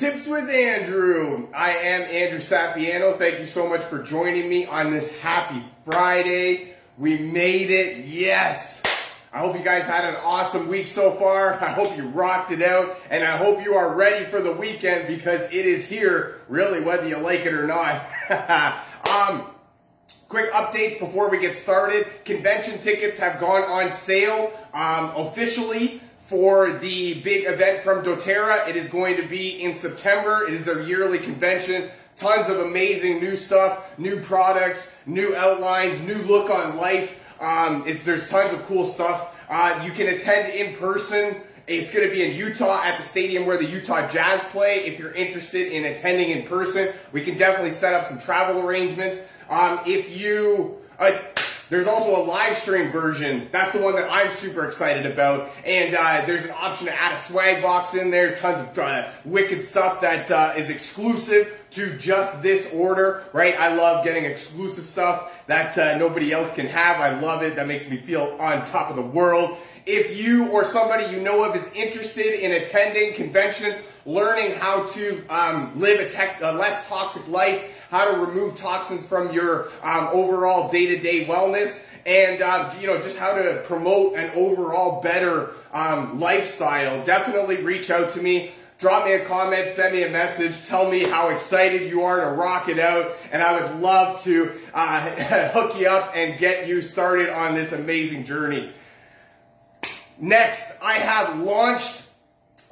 Tips with Andrew. I am Andrew Sapiano. Thank you so much for joining me on this happy Friday. We made it. Yes. I hope you guys had an awesome week so far. I hope you rocked it out and I hope you are ready for the weekend because it is here, really, whether you like it or not. um, quick updates before we get started. Convention tickets have gone on sale um, officially for the big event from doTERRA. It is going to be in September. It is their yearly convention. Tons of amazing new stuff, new products, new outlines, new look on life. Um, there's tons of cool stuff. Uh, you can attend in person. It's going to be in Utah at the stadium where the Utah Jazz play. If you're interested in attending in person, we can definitely set up some travel arrangements. Um, if you, uh, there's also a live stream version. That's the one that I'm super excited about. And uh, there's an option to add a swag box in there. Tons of uh, wicked stuff that uh, is exclusive to just this order, right? I love getting exclusive stuff that uh, nobody else can have. I love it. That makes me feel on top of the world. If you or somebody you know of is interested in attending convention, learning how to um, live a, tech, a less toxic life, how to remove toxins from your um, overall day-to-day wellness, and uh, you know just how to promote an overall better um, lifestyle. Definitely reach out to me. Drop me a comment, send me a message, tell me how excited you are to rock it out, and I would love to uh, hook you up and get you started on this amazing journey. Next, I have launched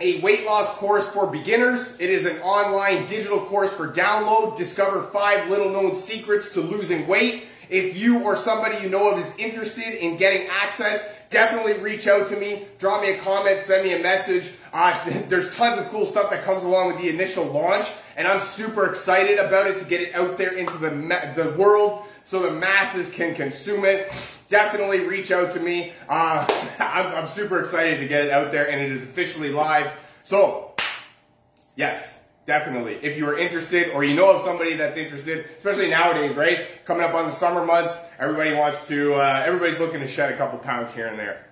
a weight loss course for beginners. It is an online digital course for download. Discover five little known secrets to losing weight. If you or somebody you know of is interested in getting access, definitely reach out to me. Drop me a comment, send me a message. Uh, there's tons of cool stuff that comes along with the initial launch, and I'm super excited about it to get it out there into the, the world so the masses can consume it definitely reach out to me. Uh, I'm, I'm super excited to get it out there, and it is officially live. So, yes, definitely. If you are interested, or you know of somebody that's interested, especially nowadays, right? Coming up on the summer months, everybody wants to. Uh, everybody's looking to shed a couple pounds here and there.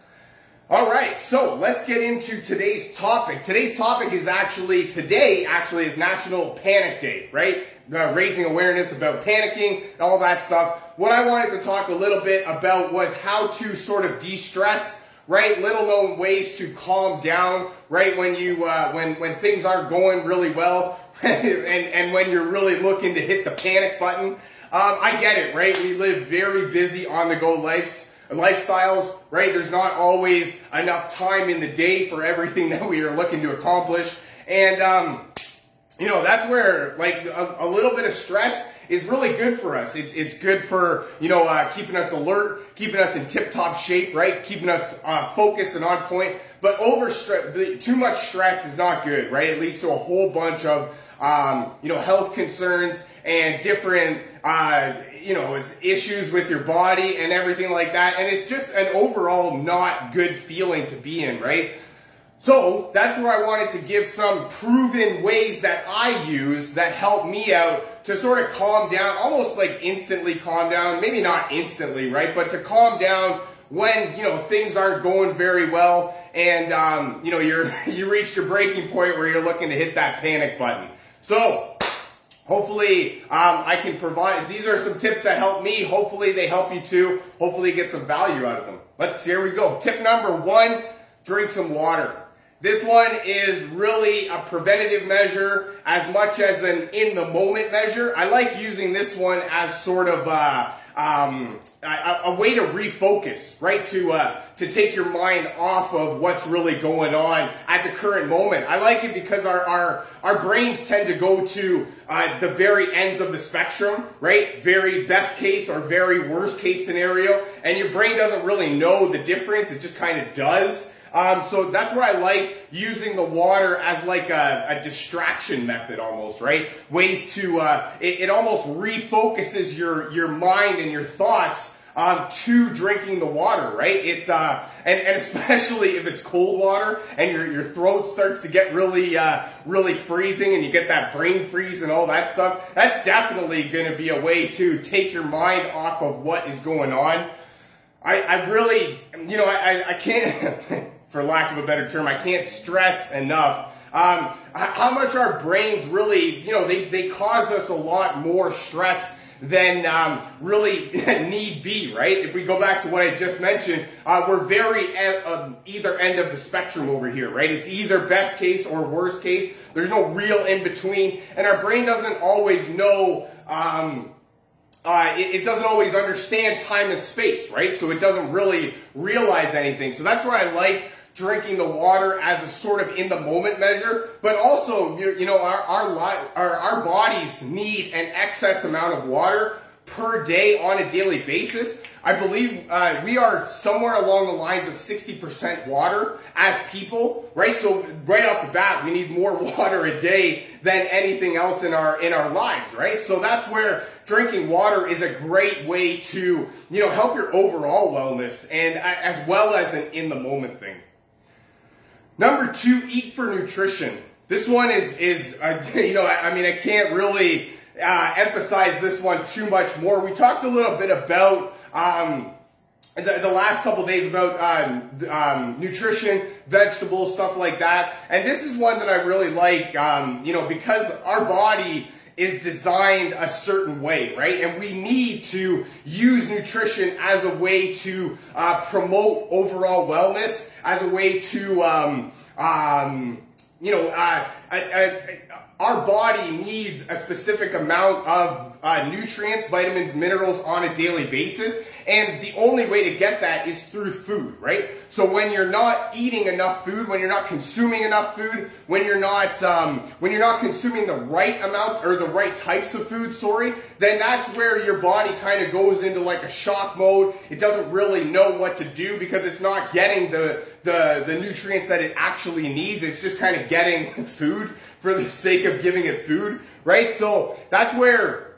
All right, so let's get into today's topic. Today's topic is actually, today actually is National Panic Day, right? Uh, raising awareness about panicking and all that stuff. What I wanted to talk a little bit about was how to sort of de-stress, right? Little known ways to calm down, right? When you, uh, when, when things aren't going really well and, and when you're really looking to hit the panic button. Um, I get it, right? We live very busy on the go lives lifestyles, right? There's not always enough time in the day for everything that we are looking to accomplish. And, um, you know, that's where like a, a, little bit of stress is really good for us. It's, it's good for, you know, uh, keeping us alert, keeping us in tip top shape, right? Keeping us uh, focused and on point. But over stress, too much stress is not good, right? It leads to a whole bunch of, um, you know, health concerns and different, uh, you know, issues with your body and everything like that. And it's just an overall not good feeling to be in, right? So that's where I wanted to give some proven ways that I use that help me out to sort of calm down, almost like instantly calm down. Maybe not instantly, right? But to calm down when, you know, things aren't going very well and, um, you know, you're, you reached your breaking point where you're looking to hit that panic button. So Hopefully, um, I can provide, these are some tips that help me. Hopefully they help you too. Hopefully get some value out of them. Let's, here we go. Tip number one, drink some water. This one is really a preventative measure as much as an in the moment measure. I like using this one as sort of, uh, um, a, a, way to refocus, right? To uh, to take your mind off of what's really going on at the current moment. I like it because our our, our brains tend to go to uh, the very ends of the spectrum, right? Very best case or very worst case scenario, and your brain doesn't really know the difference. It just kind of does. Um, so that's where I like using the water as like a, a distraction method almost, right? Ways to, uh, it, it, almost refocuses your, your mind and your thoughts um, to drinking the water, right? It, uh, and, and especially if it's cold water and your, your throat starts to get really, uh, really freezing and you get that brain freeze and all that stuff, that's definitely going to be a way to take your mind off of what is going on. I, I really, you know, I, I can't, for lack of a better term, I can't stress enough um, how much our brains really, you know, they, they cause us a lot more stress than um, really need be, right? If we go back to what I just mentioned, uh, we're very at um, either end of the spectrum over here, right? It's either best case or worst case. There's no real in between, and our brain doesn't always know. Um, uh, it, it, doesn't always understand time and space, right? So it doesn't really realize anything. So that's why I like drinking the water as a sort of in the moment measure, but also, you know, our, our, li- our, our bodies need an excess amount of water per day on a daily basis. I believe uh, we are somewhere along the lines of 60% water as people, right? So right off the bat, we need more water a day than anything else in our in our lives, right? So that's where drinking water is a great way to you know help your overall wellness and as well as an in the moment thing. Number two, eat for nutrition. This one is, is uh, you know, I, I, mean, I can't really uh, emphasize this one too much more. We talked a little bit about um, the, the, last couple days about um, um, nutrition, vegetables, stuff like that. And this is one that I really like, um, you know, because our body is designed a certain way, right? And we need to use nutrition as a way to uh, promote overall wellness, as a way to, um, um, you know, uh, our body needs a specific amount of uh, nutrients, vitamins, minerals on a daily basis. And the only way to get that is through food, right? So when you're not eating enough food, when you're not consuming enough food, when you're not um, when you're not consuming the right amounts or the right types of food, sorry, then that's where your body kind of goes into like a shock mode. It doesn't really know what to do because it's not getting the the, the nutrients that it actually needs. It's just kind of getting food for the sake of giving it food, right? So that's where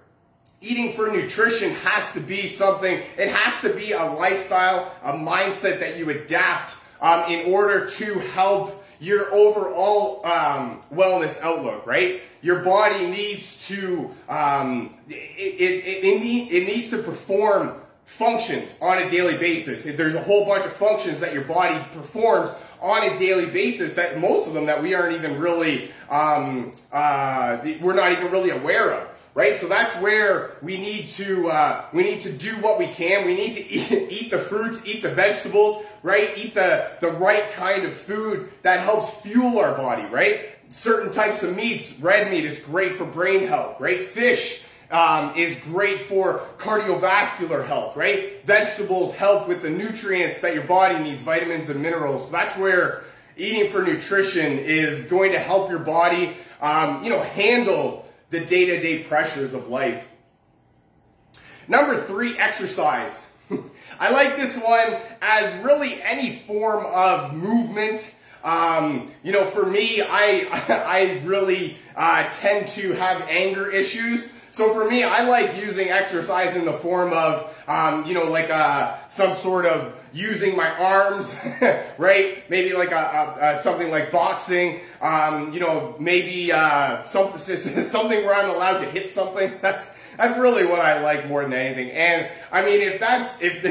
eating for nutrition has to be something, it has to be a lifestyle, a mindset that you adapt um, in order to help your overall um, wellness outlook, right? Your body needs to, um, it, it, it, need, it needs to perform functions on a daily basis. There's a whole bunch of functions that your body performs on a daily basis that most of them that we aren't even really, um, uh, we're not even really aware of right? So that's where we need to uh, we need to do what we can. We need to eat, eat the fruits, eat the vegetables, right? Eat the the right kind of food that helps fuel our body, right? Certain types of meats, red meat is great for brain health, right? Fish um, is great for cardiovascular health, right? Vegetables help with the nutrients that your body needs, vitamins and minerals. So that's where eating for nutrition is going to help your body, um, you know, handle the day to day pressures of life. Number three, exercise. I like this one as really any form of movement. Um, you know, for me, I I really uh, tend to have anger issues. So for me, I like using exercise in the form of, um, you know, like uh, some sort of using my arms, right? Maybe like a, a, a, something like boxing. Um, you know, maybe uh, some, something where I'm allowed to hit something. That's that's really what I like more than anything. And I mean, if that's if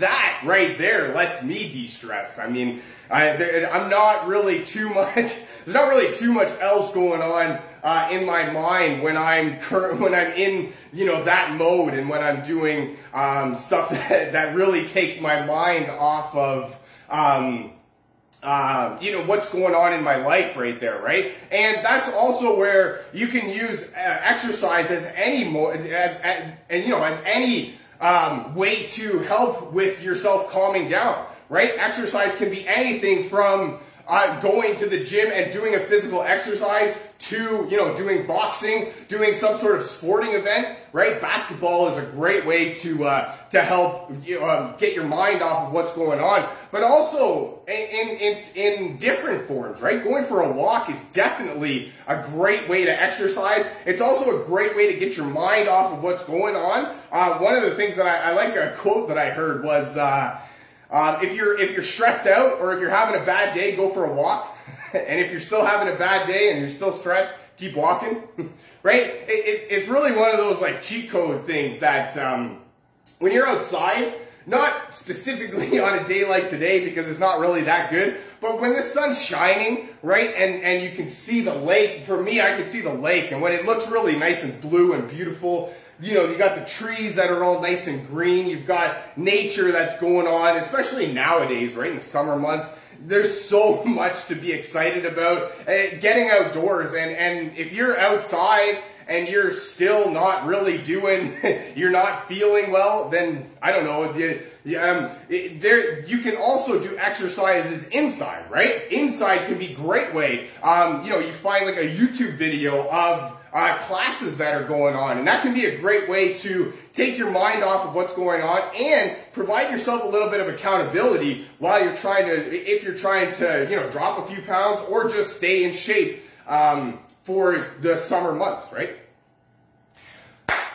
that right there lets me de-stress. I mean, I, am not really too much. There's not really too much else going on uh, in my mind when I'm when I'm in you know that mode and when I'm doing um, stuff that, that really takes my mind off of. Um, uh, you know what's going on in my life right there, right? And that's also where you can use uh, exercise as any mo- as, as and you know as any um, way to help with yourself calming down, right? Exercise can be anything from uh, going to the gym and doing a physical exercise to, you know, doing boxing, doing some sort of sporting event, right? Basketball is a great way to, uh, to help you know, um, get your mind off of what's going on, but also in, in, in different forms, right? Going for a walk is definitely a great way to exercise. It's also a great way to get your mind off of what's going on. Uh, one of the things that I, I like a quote that I heard was, uh, um, if you're if you're stressed out or if you're having a bad day, go for a walk. and if you're still having a bad day and you're still stressed, keep walking. right? It, it, it's really one of those like cheat code things that um, when you're outside, not specifically on a day like today because it's not really that good, but when the sun's shining, right, and, and you can see the lake, for me, I can see the lake, and when it looks really nice and blue and beautiful, you know, you got the trees that are all nice and green, you've got nature that's going on, especially nowadays, right, in the summer months there's so much to be excited about. Uh, getting outdoors, and, and if you're outside and you're still not really doing, you're not feeling well, then I don't know. You, um, it, there, you can also do exercises inside, right? Inside can be great way. Um, you know, you find like a YouTube video of uh, classes that are going on, and that can be a great way to take your mind off of what's going on and provide yourself a little bit of accountability while you're trying to, if you're trying to, you know, drop a few pounds or just stay in shape um, for the summer months, right?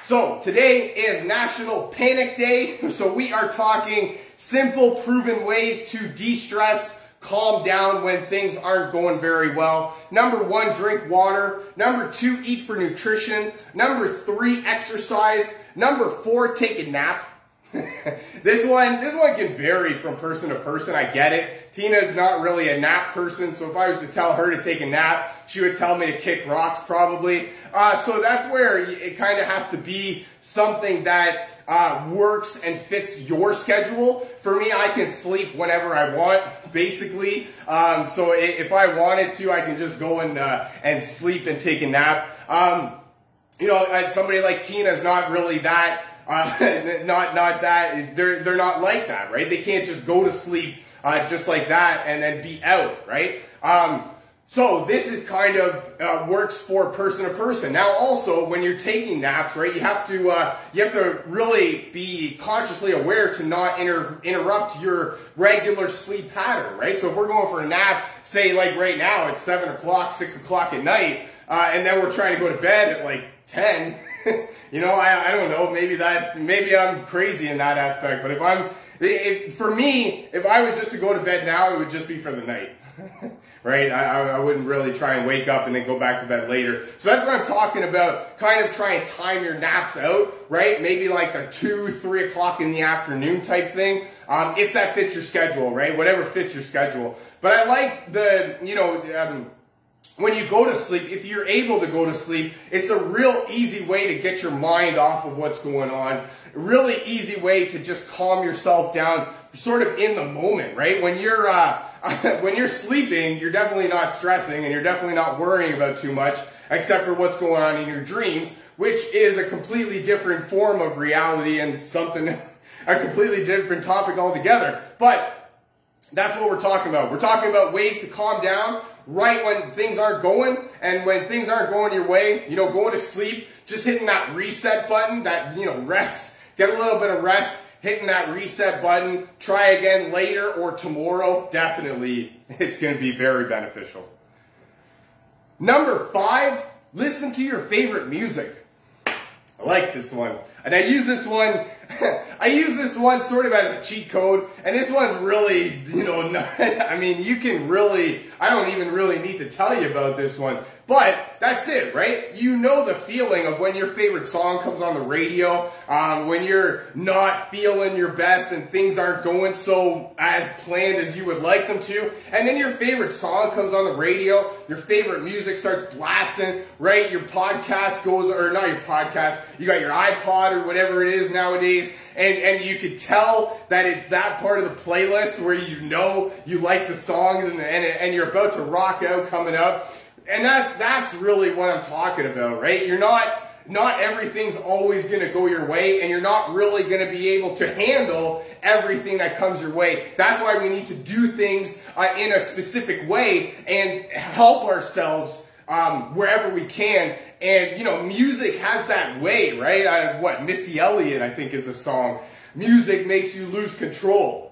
So today is National Panic Day. So we are talking simple, proven ways to de-stress, calm down when things aren't going very well. Number one, drink water. Number two, eat for nutrition. Number three, exercise. Number four, take a nap. this one, this one can vary from person to person. I get it. Tina's not really a nap person, so if I was to tell her to take a nap, she would tell me to kick rocks probably. Uh, so that's where it kind of has to be something that uh, works and fits your schedule. For me, I can sleep whenever I want, basically. Um, so if I wanted to, I can just go and uh, and sleep and take a nap. Um, you know, somebody like Tina is not really that, uh, not not that. They're they're not like that, right? They can't just go to sleep uh, just like that and then be out, right? Um, so this is kind of uh, works for person to person. Now, also when you're taking naps, right, you have to uh, you have to really be consciously aware to not inter- interrupt your regular sleep pattern, right? So if we're going for a nap, say like right now it's seven o'clock, six o'clock at night, uh, and then we're trying to go to bed at like 10. you know, I, I don't know. Maybe that, maybe I'm crazy in that aspect. But if I'm, if, for me, if I was just to go to bed now, it would just be for the night. right? I, I wouldn't really try and wake up and then go back to bed later. So that's what I'm talking about. Kind of try and time your naps out, right? Maybe like a two, three o'clock in the afternoon type thing. Um, if that fits your schedule, right? Whatever fits your schedule. But I like the, you know, um, when you go to sleep, if you're able to go to sleep, it's a real easy way to get your mind off of what's going on. Really easy way to just calm yourself down, sort of in the moment, right? When you're uh, when you're sleeping, you're definitely not stressing and you're definitely not worrying about too much, except for what's going on in your dreams, which is a completely different form of reality and something, a completely different topic altogether. But that's what we're talking about. We're talking about ways to calm down right when things aren't going and when things aren't going your way, you know, going to sleep, just hitting that reset button, that, you know, rest, get a little bit of rest, hitting that reset button, try again later or tomorrow, definitely it's going to be very beneficial. Number five, listen to your favorite music. I like this one. And I use this one I use this one sort of as a cheat code, and this one's really, you know, not, I mean, you can really, I don't even really need to tell you about this one. But that's it, right? You know the feeling of when your favorite song comes on the radio, um, when you're not feeling your best and things aren't going so as planned as you would like them to. And then your favorite song comes on the radio, your favorite music starts blasting, right? Your podcast goes, or not your podcast, you got your iPod or whatever it is nowadays. And, and you could tell that it's that part of the playlist where you know you like the songs and, and, and you're about to rock out coming up and that's that's really what I'm talking about, right? You're not not everything's always going to go your way, and you're not really going to be able to handle everything that comes your way. That's why we need to do things uh, in a specific way and help ourselves um, wherever we can. And you know, music has that way, right? Uh, what Missy Elliott, I think, is a song. Music makes you lose control.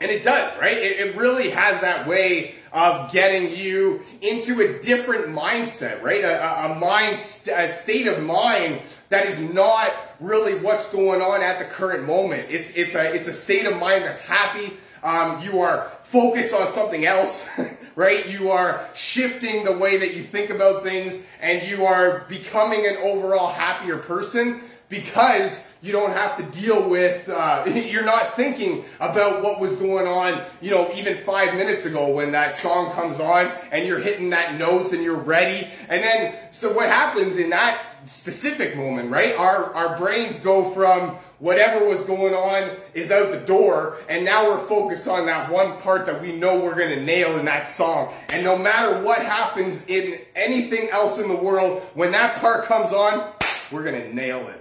And it does, right? It, it, really has that way of getting you into a different mindset, right? A, a mind, a state of mind that is not really what's going on at the current moment. It's, it's a, it's a state of mind that's happy. Um, you are focused on something else, right? You are shifting the way that you think about things and you are becoming an overall happier person because you don't have to deal with, uh, you're not thinking about what was going on, you know, even five minutes ago when that song comes on and you're hitting that notes and you're ready. And then, so what happens in that specific moment, right? Our, our brains go from whatever was going on is out the door, and now we're focused on that one part that we know we're going to nail in that song. And no matter what happens in anything else in the world, when that part comes on, we're going to nail it.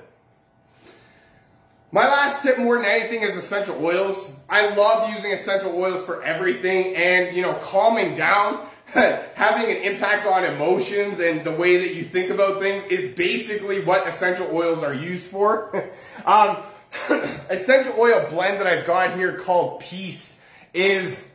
My last tip more than anything is essential oils. I love using essential oils for everything and, you know, calming down, having an impact on emotions and the way that you think about things is basically what essential oils are used for. um, essential oil blend that I've got here called Peace is,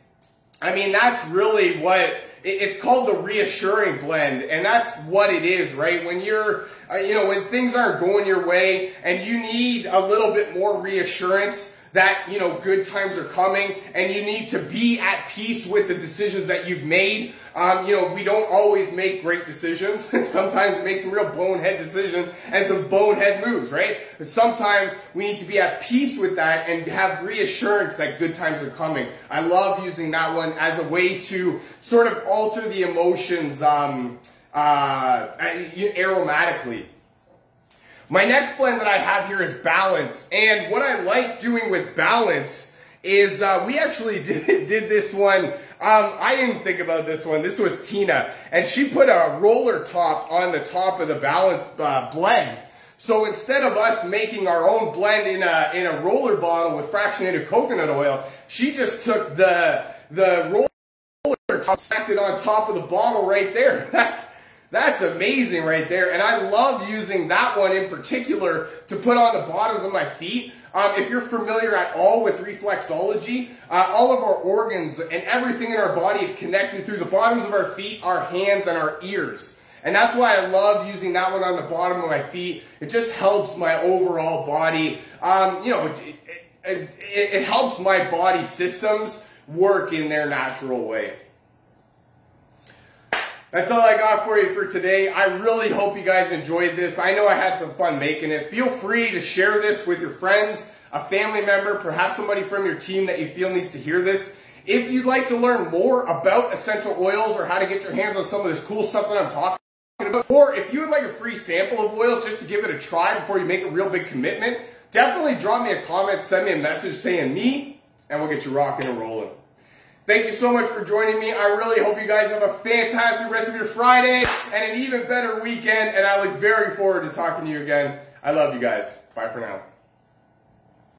I mean, that's really what it's called the reassuring blend, and that's what it is, right? When you're, uh, you know, when things aren't going your way and you need a little bit more reassurance that, you know, good times are coming and you need to be at peace with the decisions that you've made. Um, you know, we don't always make great decisions. sometimes we make some real bonehead decisions and some bonehead moves, right? Sometimes we need to be at peace with that and have reassurance that good times are coming. I love using that one as a way to sort of alter the emotions um, uh, aromatically. My next blend that I have here is Balance. And what I like doing with Balance is uh, we actually did, did this one. Um, I didn't think about this one. This was Tina. And she put a roller top on the top of the Balance uh, blend. So instead of us making our own blend in a, in a roller bottle with fractionated coconut oil, she just took the, the roller top, stacked it on top of the bottle right there. That's, that's amazing right there. And I love using that one in particular to put on the bottoms of my feet. Um, if you're familiar at all with reflexology, uh, all of our organs and everything in our body is connected through the bottoms of our feet, our hands, and our ears. And that's why I love using that one on the bottom of my feet. It just helps my overall body. Um, you know, it, it, it helps my body systems work in their natural way. That's all I got for you for today. I really hope you guys enjoyed this. I know I had some fun making it. Feel free to share this with your friends, a family member, perhaps somebody from your team that you feel needs to hear this. If you'd like to learn more about essential oils or how to get your hands on some of this cool stuff that I'm talking about, or if you would like a free sample of oils just to give it a try before you make a real big commitment, definitely drop me a comment, send me a message saying me, and we'll get you rocking and rolling. Thank you so much for joining me. I really hope you guys have a fantastic rest of your Friday and an even better weekend. And I look very forward to talking to you again. I love you guys. Bye for now.